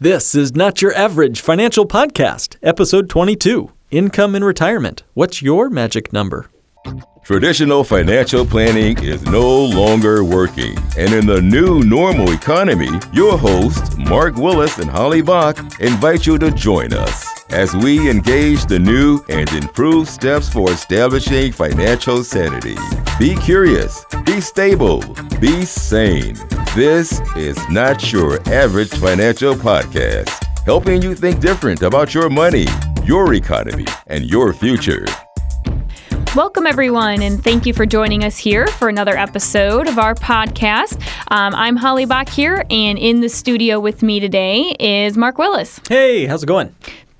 This is Not Your Average Financial Podcast, Episode 22 Income in Retirement. What's your magic number? Traditional financial planning is no longer working. And in the new normal economy, your hosts, Mark Willis and Holly Bach, invite you to join us as we engage the new and improved steps for establishing financial sanity. Be curious, be stable, be sane. This is not your average financial podcast, helping you think different about your money, your economy, and your future. Welcome, everyone, and thank you for joining us here for another episode of our podcast. Um, I'm Holly Bach here, and in the studio with me today is Mark Willis. Hey, how's it going?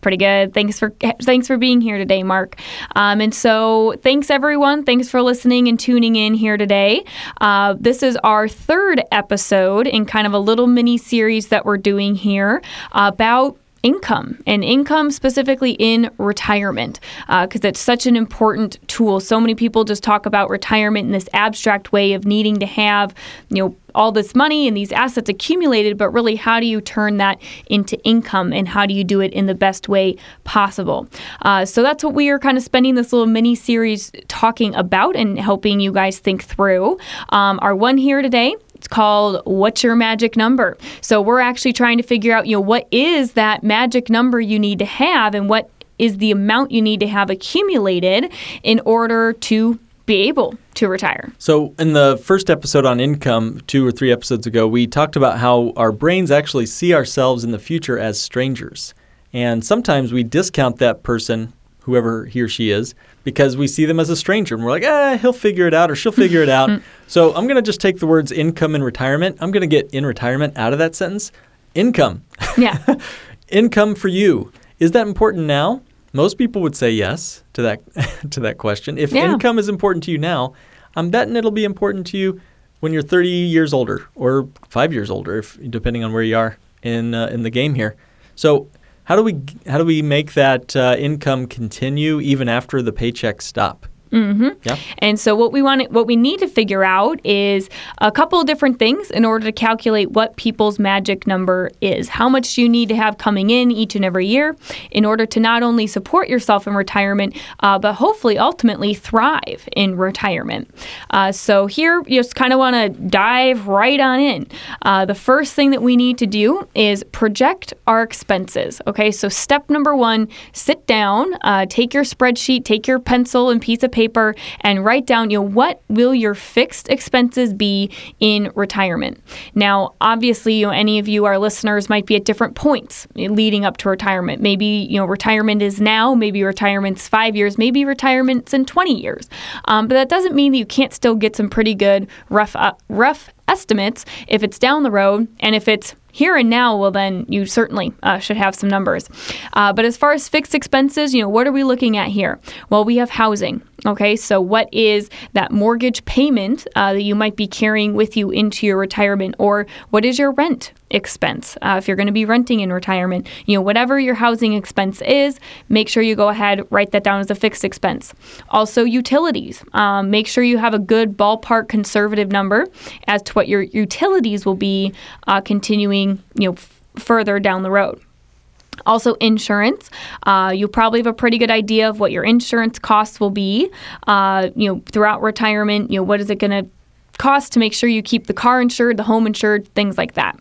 Pretty good. Thanks for thanks for being here today, Mark. Um, and so, thanks everyone. Thanks for listening and tuning in here today. Uh, this is our third episode in kind of a little mini series that we're doing here about income and income specifically in retirement because uh, it's such an important tool. So many people just talk about retirement in this abstract way of needing to have you know all this money and these assets accumulated but really how do you turn that into income and how do you do it in the best way possible? Uh, so that's what we are kind of spending this little mini series talking about and helping you guys think through. Um, our one here today it's called What's Your Magic Number? So we're actually trying to figure out, you know, what is that magic number you need to have and what is the amount you need to have accumulated in order to be able to retire. So, in the first episode on income, two or three episodes ago, we talked about how our brains actually see ourselves in the future as strangers. And sometimes we discount that person, whoever he or she is, because we see them as a stranger and we're like, ah, he'll figure it out or she'll figure it out. so I'm going to just take the words income and retirement. I'm going to get in retirement out of that sentence. Income. Yeah. income for you. Is that important now? Most people would say yes to that to that question. If Yeah. income is important to you now, I'm betting it'll be important to you when you're 30 years older or 5 years older if depending on where you are in uh, in the game here. So, how do we how do we make that uh, income continue even after the paychecks stop? Mm-hmm. Yeah. And so what we want, what we need to figure out is a couple of different things in order to calculate what people's magic number is. How much do you need to have coming in each and every year in order to not only support yourself in retirement, uh, but hopefully ultimately thrive in retirement. Uh, so here, you just kind of want to dive right on in. Uh, the first thing that we need to do is project our expenses. Okay, so step number one: sit down, uh, take your spreadsheet, take your pencil and piece of paper and write down, you know, what will your fixed expenses be in retirement? Now, obviously, you know, any of you, our listeners, might be at different points leading up to retirement. Maybe, you know, retirement is now, maybe retirement's five years, maybe retirement's in 20 years. Um, but that doesn't mean that you can't still get some pretty good rough, uh, rough estimates if it's down the road and if it's here and now, well, then you certainly uh, should have some numbers. Uh, but as far as fixed expenses, you know, what are we looking at here? Well, we have housing. Okay, so what is that mortgage payment uh, that you might be carrying with you into your retirement, or what is your rent expense uh, if you're going to be renting in retirement? You know, whatever your housing expense is, make sure you go ahead write that down as a fixed expense. Also, utilities. Um, make sure you have a good ballpark conservative number as to what your utilities will be uh, continuing, you know, f- further down the road. Also, insurance. Uh, you probably have a pretty good idea of what your insurance costs will be. Uh, you know, throughout retirement. You know, what is it going to cost to make sure you keep the car insured, the home insured, things like that.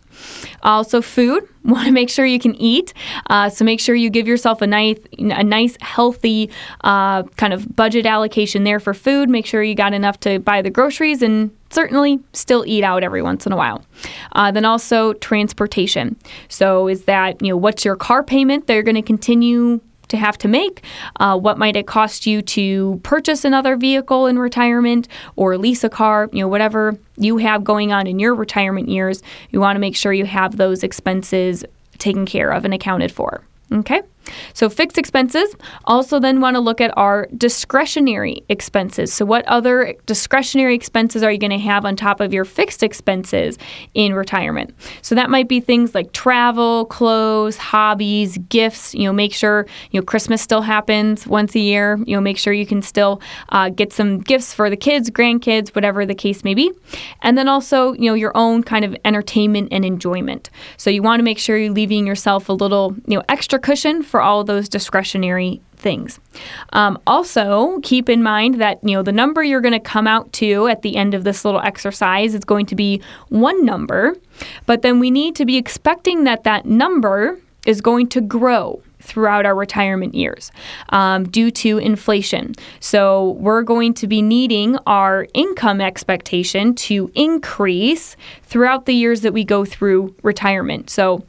Also, food. Want to make sure you can eat, uh, so make sure you give yourself a nice, a nice, healthy uh, kind of budget allocation there for food. Make sure you got enough to buy the groceries and certainly still eat out every once in a while. Uh, then also transportation. So is that you know what's your car payment? They're going to continue to have to make? Uh, what might it cost you to purchase another vehicle in retirement or lease a car? You know, whatever you have going on in your retirement years, you want to make sure you have those expenses taken care of and accounted for. Okay. So, fixed expenses also then want to look at our discretionary expenses. So, what other discretionary expenses are you going to have on top of your fixed expenses in retirement? So, that might be things like travel, clothes, hobbies, gifts. You know, make sure, you know, Christmas still happens once a year. You know, make sure you can still uh, get some gifts for the kids, grandkids, whatever the case may be. And then also, you know, your own kind of entertainment and enjoyment. So, you want to make sure you're leaving yourself a little, you know, extra cushion for all those discretionary things. Um, also, keep in mind that you know the number you're going to come out to at the end of this little exercise is going to be one number, but then we need to be expecting that that number is going to grow throughout our retirement years um, due to inflation. So we're going to be needing our income expectation to increase throughout the years that we go through retirement. So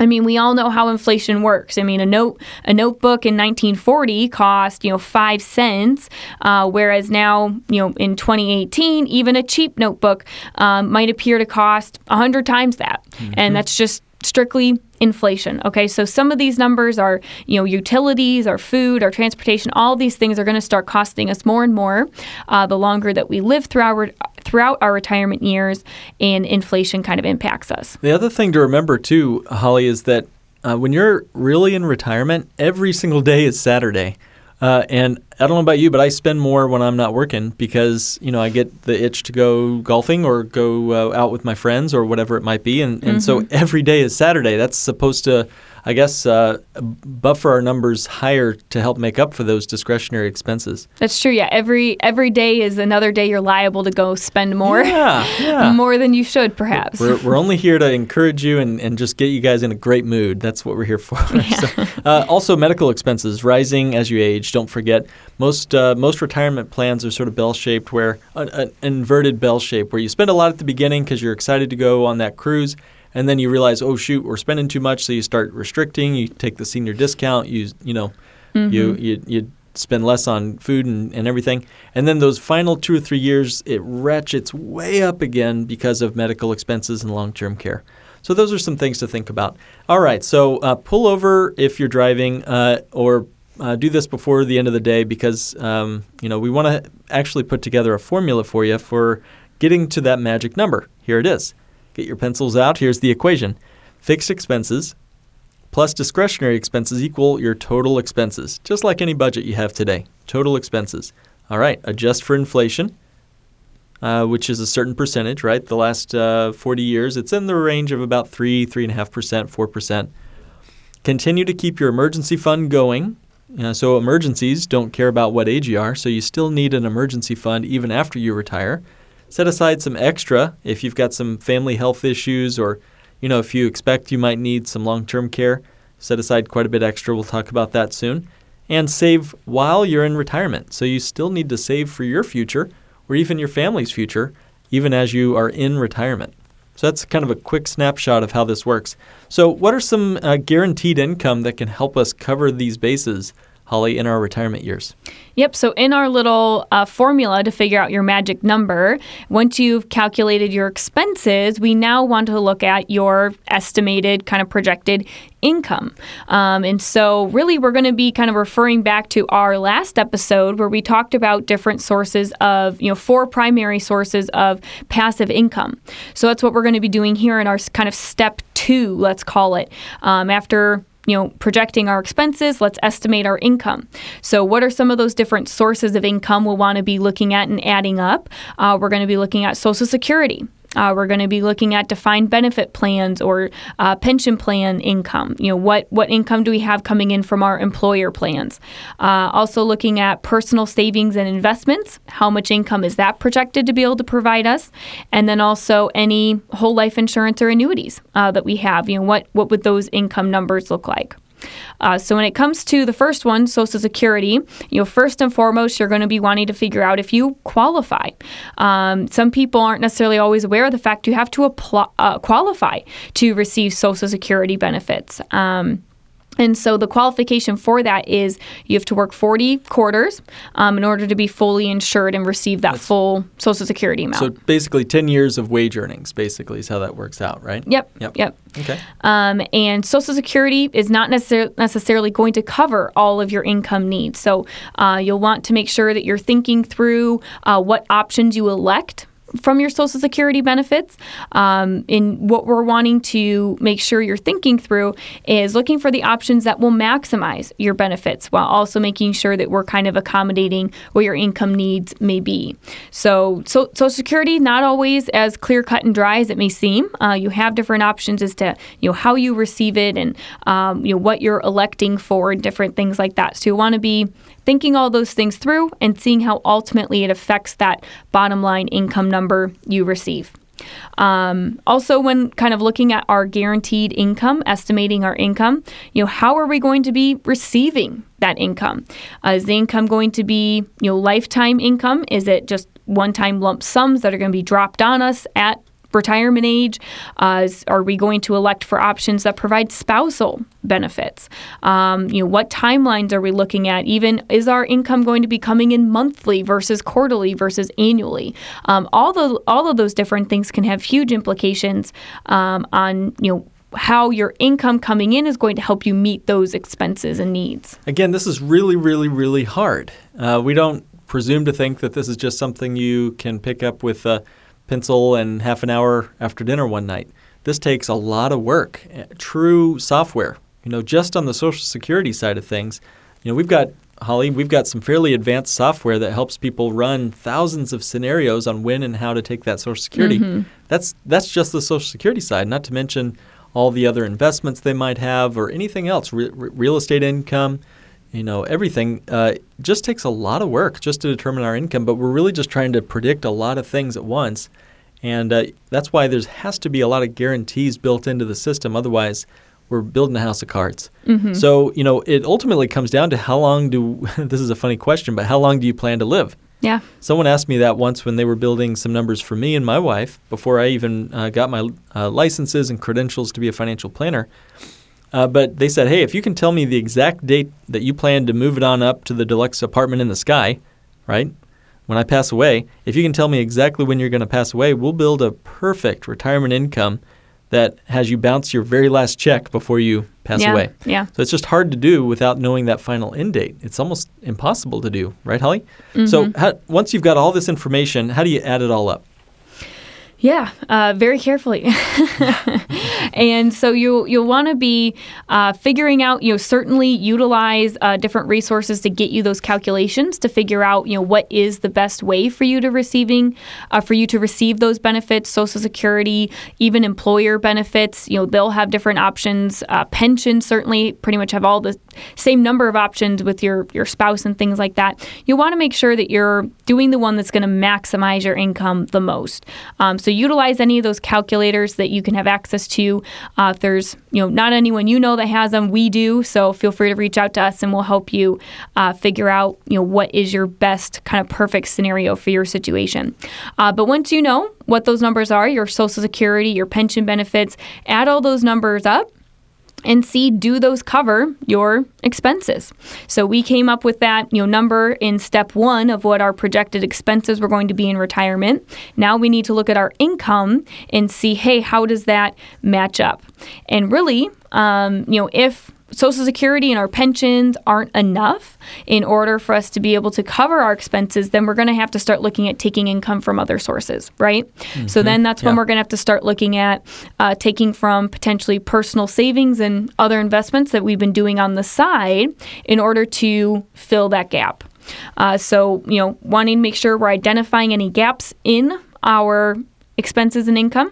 I mean, we all know how inflation works. I mean, a note a notebook in 1940 cost you know five cents, uh, whereas now you know in 2018, even a cheap notebook um, might appear to cost a hundred times that, mm-hmm. and that's just strictly inflation. Okay, so some of these numbers are, you know, utilities, our food, our transportation, all these things are going to start costing us more and more uh, the longer that we live throughout our, throughout our retirement years, and inflation kind of impacts us. The other thing to remember too, Holly, is that uh, when you're really in retirement, every single day is Saturday. Uh, and I don't know about you, but I spend more when I'm not working because you know I get the itch to go golfing or go uh, out with my friends or whatever it might be, and, and mm-hmm. so every day is Saturday. That's supposed to I guess, uh, buffer our numbers higher to help make up for those discretionary expenses. That's true. Yeah, every every day is another day you're liable to go spend more. Yeah, yeah. more than you should, perhaps. We're, we're only here to encourage you and, and just get you guys in a great mood. That's what we're here for. Yeah. so, uh, also, medical expenses rising as you age. Don't forget, most uh, most retirement plans are sort of bell shaped, where an inverted bell shape, where you spend a lot at the beginning because you're excited to go on that cruise and then you realize, oh shoot, we're spending too much, so you start restricting. You take the senior discount. You you know, mm-hmm. you you you spend less on food and, and everything. And then those final two or three years, it ratchets way up again because of medical expenses and long term care. So those are some things to think about. All right, so uh, pull over if you're driving, uh, or uh, do this before the end of the day because um, you know we want to actually put together a formula for you for getting to that magic number. Here it is. Get your pencils out. Here's the equation fixed expenses plus discretionary expenses equal your total expenses, just like any budget you have today. Total expenses. All right, adjust for inflation, uh, which is a certain percentage, right? The last uh, 40 years, it's in the range of about 3, 3.5%, 4%. Continue to keep your emergency fund going. Uh, so, emergencies don't care about what age you are, so you still need an emergency fund even after you retire set aside some extra if you've got some family health issues or you know if you expect you might need some long-term care set aside quite a bit extra. We'll talk about that soon. And save while you're in retirement. So you still need to save for your future or even your family's future even as you are in retirement. So that's kind of a quick snapshot of how this works. So what are some uh, guaranteed income that can help us cover these bases Holly, in our retirement years? Yep. So, in our little uh, formula to figure out your magic number, once you've calculated your expenses, we now want to look at your estimated kind of projected income. Um, and so, really, we're going to be kind of referring back to our last episode where we talked about different sources of, you know, four primary sources of passive income. So, that's what we're going to be doing here in our kind of step two, let's call it. Um, after you know, projecting our expenses, let's estimate our income. So, what are some of those different sources of income we'll want to be looking at and adding up? Uh, we're going to be looking at Social Security. Uh, we're going to be looking at defined benefit plans or uh, pension plan income. You know, what what income do we have coming in from our employer plans? Uh, also looking at personal savings and investments. How much income is that projected to be able to provide us? And then also any whole life insurance or annuities uh, that we have. You know, what what would those income numbers look like? Uh, so when it comes to the first one, Social Security, you know, first and foremost, you're going to be wanting to figure out if you qualify. Um, some people aren't necessarily always aware of the fact you have to apply, uh, qualify to receive Social Security benefits. Um, And so the qualification for that is you have to work 40 quarters um, in order to be fully insured and receive that full Social Security amount. So basically, 10 years of wage earnings, basically, is how that works out, right? Yep. Yep. Yep. Okay. Um, and Social Security is not necessar- necessarily going to cover all of your income needs. So uh, you'll want to make sure that you're thinking through uh, what options you elect from your Social Security benefits. Um, and what we're wanting to make sure you're thinking through is looking for the options that will maximize your benefits while also making sure that we're kind of accommodating what your income needs may be. So, so Social Security not always as clear cut and dry as it may seem. Uh, you have different options as to you know how you receive it and um, you know what you're electing for and different things like that. So you want to be thinking all those things through and seeing how ultimately it affects that bottom line income number you receive. Um, also, when kind of looking at our guaranteed income, estimating our income, you know, how are we going to be receiving that income? Uh, is the income going to be, you know, lifetime income? Is it just one-time lump sums that are going to be dropped on us at retirement age? Uh, are we going to elect for options that provide spousal benefits? Um, you know, what timelines are we looking at? Even is our income going to be coming in monthly versus quarterly versus annually? Um, all the all of those different things can have huge implications um, on you know how your income coming in is going to help you meet those expenses and needs. Again, this is really, really, really hard. Uh, we don't presume to think that this is just something you can pick up with a pencil and half an hour after dinner one night. This takes a lot of work, eh, true software. You know, just on the Social Security side of things, you know, we've got Holly, we've got some fairly advanced software that helps people run thousands of scenarios on when and how to take that Social Security. That's that's just the Social Security side, not to mention all the other investments they might have or anything else, re- real estate income, you know, everything. Uh, just takes a lot of work just to determine our income, but we're really just trying to predict a lot of things at once. And uh, that's why there has to be a lot of guarantees built into the system. Otherwise, we're building a house of cards. So, you know, it ultimately comes down to how long do, this is a funny question, but how long do you plan to live? Yeah. Someone asked me that once when they were building some numbers for me and my wife before I even uh, got my uh, licenses and credentials to be a financial planner. Uh, but they said, hey, if you can tell me the exact date that you plan to move it on up to the deluxe apartment in the sky, right? When I pass away, if you can tell me exactly when you're going to pass away, we'll build a perfect retirement income that has you bounce your very last check before you pass yeah. away. Yeah. So it's just hard to do without knowing that final end date. It's almost impossible to do, right, Holly? So how, once you've got all this information, how do you add it all up? Yeah, uh, very carefully. and so you you'll want to be uh, figuring out, you know, certainly utilize uh, different resources to get you those calculations to figure out, you know, what is the best way for you to receiving, uh, for you to receive those benefits, Social Security, even employer benefits. You know, they'll have different options. Uh, pension certainly pretty much have all the same number of options with your your spouse and things like that. You want to make sure that you're doing the one that's going to maximize your income the most. Um, so utilize any of those calculators that you can have access to. Uh, if there's you know not anyone you know that has them, we do. So feel free to reach out to us and we'll help you uh, figure out you know what is your best kind of perfect scenario for your situation. Uh, but once you know what those numbers are, your Social Security, your pension benefits, add all those numbers up and see do those cover your expenses? So we came up with that you know number in step one of what our projected expenses were going to be in retirement. Now we need to look at our income and see hey how does that match up? And really um, you know if Social Security and our pensions aren't enough in order for us to be able to cover our expenses, then we're going to have to start looking at taking income from other sources, right? So then that's when we're going to have to start looking at uh, taking from potentially personal savings and other investments that we've been doing on the side in order to fill that gap. Uh, so, you know, wanting to make sure we're identifying any gaps in our expenses and income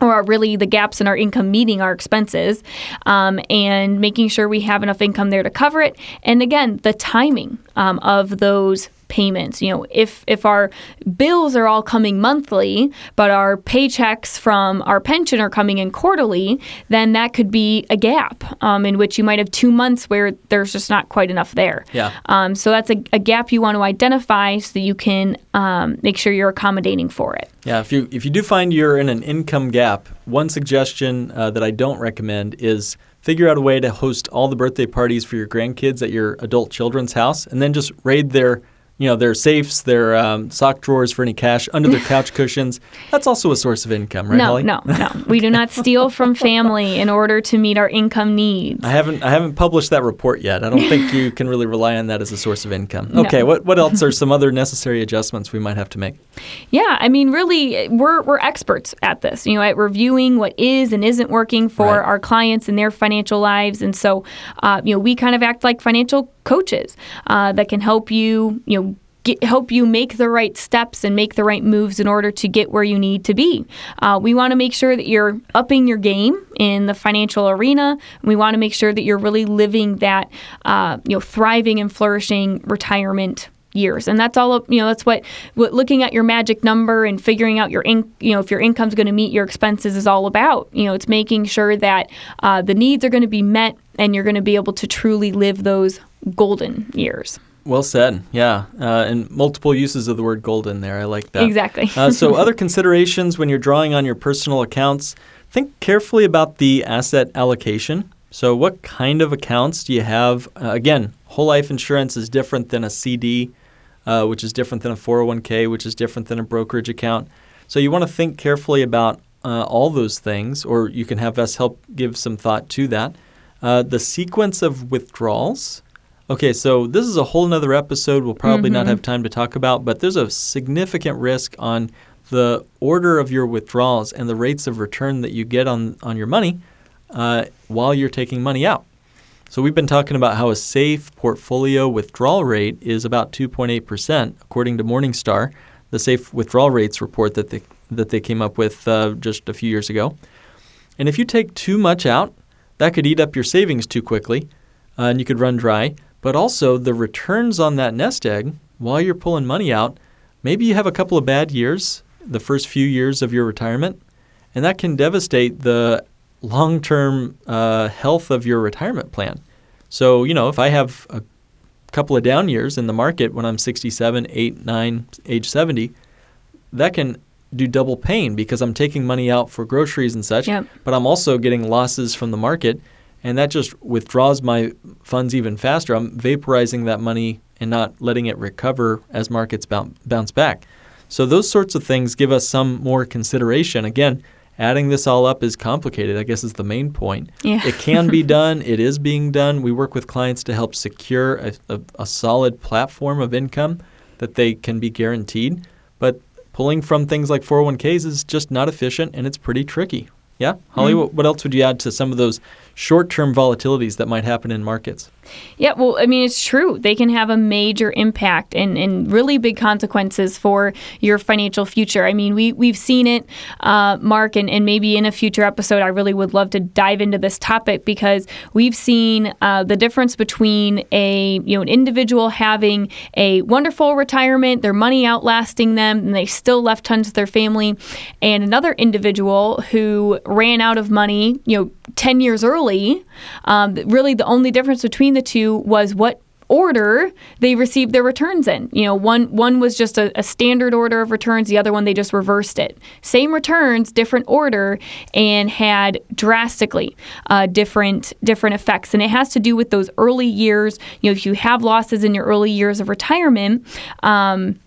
or really the gaps in our income meeting our expenses um, and making sure we have enough income there to cover it. And again, the timing um, of those payments. You know, if if our bills are all coming monthly, but our paychecks from our pension are coming in quarterly, then that could be a gap um, in which you might have two months where there's just not quite enough there. Yeah. Um, so that's a, a, gap you want to identify so that you can um, make sure you're accommodating for it. Yeah. If you if you do find you're in an income gap, one suggestion uh, that I don't recommend is figure out a way to host all the birthday parties for your grandkids at your adult children's house, and then just raid their you know, their safes, their um, sock drawers for any cash, under their couch cushions. That's also a source of income, right, no, Holly? No, no, We do not steal from family in order to meet our income needs. I haven't I haven't published that report yet. I don't think you can really rely on that as a source of income. Okay, what what else are some other necessary adjustments we might have to make? Yeah, I mean, really, we're we're experts at this. You know, at reviewing what is and isn't working for right. our clients and their financial lives, and so, uh, you know, we kind of act like financial coaches uh, that can help you, you know, Get, help you make the right steps and make the right moves in order to get where you need to be. Uh, we want to make sure that you're upping your game in the financial arena. We want to make sure that you're really living that, uh, you know, thriving and flourishing retirement years and that's all you know that's what, what looking at your magic number and figuring out your in, you know if your income's going to meet your expenses is all about you know it's making sure that uh, the needs are going to be met and you're going to be able to truly live those golden years well said. Yeah, uh, and multiple uses of the word golden there. I like that. Exactly. uh, so, other considerations when you're drawing on your personal accounts, think carefully about the asset allocation. So, what kind of accounts do you have? Uh, again, whole life insurance is different than a CD, uh, which is different than a 401k, which is different than a brokerage account. So, you want to think carefully about uh, all those things, or you can have us help give some thought to that. Uh, the sequence of withdrawals. Okay, so this is a whole nother episode we'll probably mm-hmm. not have time to talk about, but there's a significant risk on the order of your withdrawals and the rates of return that you get on, on your money uh, while you're taking money out. So we've been talking about how a safe portfolio withdrawal rate is about 2.8%, according to Morningstar, the safe withdrawal rates report that they, that they came up with uh, just a few years ago. And if you take too much out, that could eat up your savings too quickly, uh, and you could run dry but also the returns on that nest egg while you're pulling money out. Maybe you have a couple of bad years, the first few years of your retirement, and that can devastate the long term uh, health of your retirement plan. So, you know, if I have a couple of down years in the market when I'm 67, 8, 9, age 70, that can do double pain because I'm taking money out for groceries and such, yep. but I'm also getting losses from the market and that just withdraws my funds even faster. I'm vaporizing that money and not letting it recover as markets bounce back. So those sorts of things give us some more consideration. Again, adding this all up is complicated, I guess is the main point. Yeah. it can be done, it is being done. We work with clients to help secure a, a, a solid platform of income that they can be guaranteed. But pulling from things like 401ks is just not efficient and it's pretty tricky. Yeah, Holly, mm-hmm. what else would you add to some of those short-term volatilities that might happen in markets? Yeah, well, I mean, it's true. They can have a major impact and, and really big consequences for your financial future. I mean, we, we've seen it, uh, Mark, and, and maybe in a future episode, I really would love to dive into this topic because we've seen uh, the difference between a you know an individual having a wonderful retirement, their money outlasting them, and they still left tons to their family, and another individual who ran out of money, you know, 10 years early. Um, really, the only difference between the two was what order they received their returns in. You know, one one was just a, a, standard order of returns, the other one they just reversed it. Same returns, different order, and had drastically uh, different different effects. And it has to do with those early years. You know, if you have losses in your early years of retirement. Um,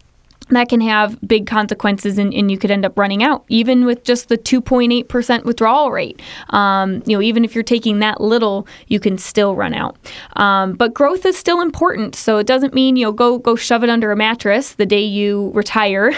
that can have big consequences and, and, you could end up running out even with just the 2.8% withdrawal rate. Um, you know even if you're taking that little you can still run out. Um, but growth is still important. So it doesn't mean you know go go shove it under a mattress the day you retire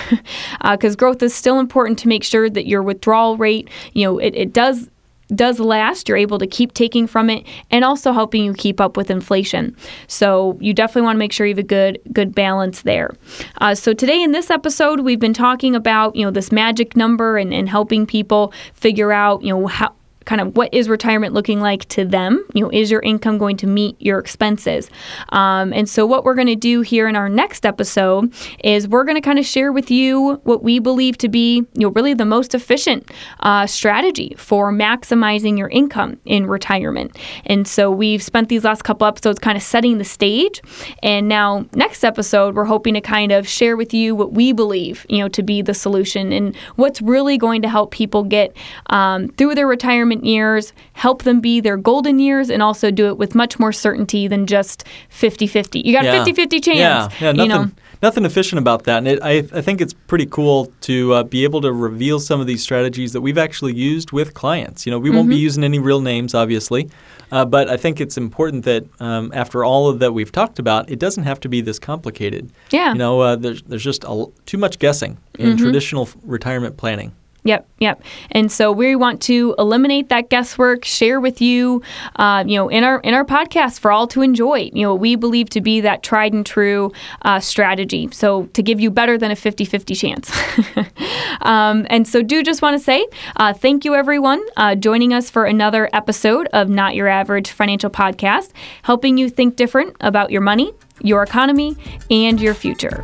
because uh, growth is still important to make sure that your withdrawal rate you know it, it does does last, you're able to keep taking from it and also helping you keep up with inflation. So you definitely want to make sure you have a good good balance there. Uh, so today in this episode, we've been talking about you know this magic number and, and helping people figure out you know how kind of what is retirement looking like to them. You know, is your income going to meet your expenses? Um, and so, what we're going to do here in our next episode is we're going to kind of share with you what we believe to be, you know, really the most efficient uh, strategy for maximizing your income in retirement. And so, we've spent these last couple episodes kind of setting the stage. And now, next episode, we're hoping to kind of share with you what we believe, you know, to be the solution and what's really going to help people get um, through their retirement years, help them be their golden years, and also do it with much more certainty than just 50 50. You got Yeah. a 50 50 chance. Yeah, yeah, nothing, you know? nothing efficient about that. And it, I, I think it's pretty cool to uh, be able to reveal some of these strategies that we've actually used with clients. You know, we won't be Mm-hmm. using any real names, obviously, uh, but I think it's important that um, after all of that we've talked about, it doesn't have to be this complicated. Yeah. You know, uh, there's, there's just a, too much guessing in Mm-hmm. traditional retirement planning. Yep, yep. And so we want to eliminate that guesswork, share with you, uh, you know, in our in our podcast for all to enjoy. You know, we believe to be that tried and true uh, strategy. So to give you better than a 50-50 chance. um, and so do just want to say uh, thank you everyone uh, joining us for another episode of Not Your Average Financial Podcast, helping you think different about your money, your economy, and your future.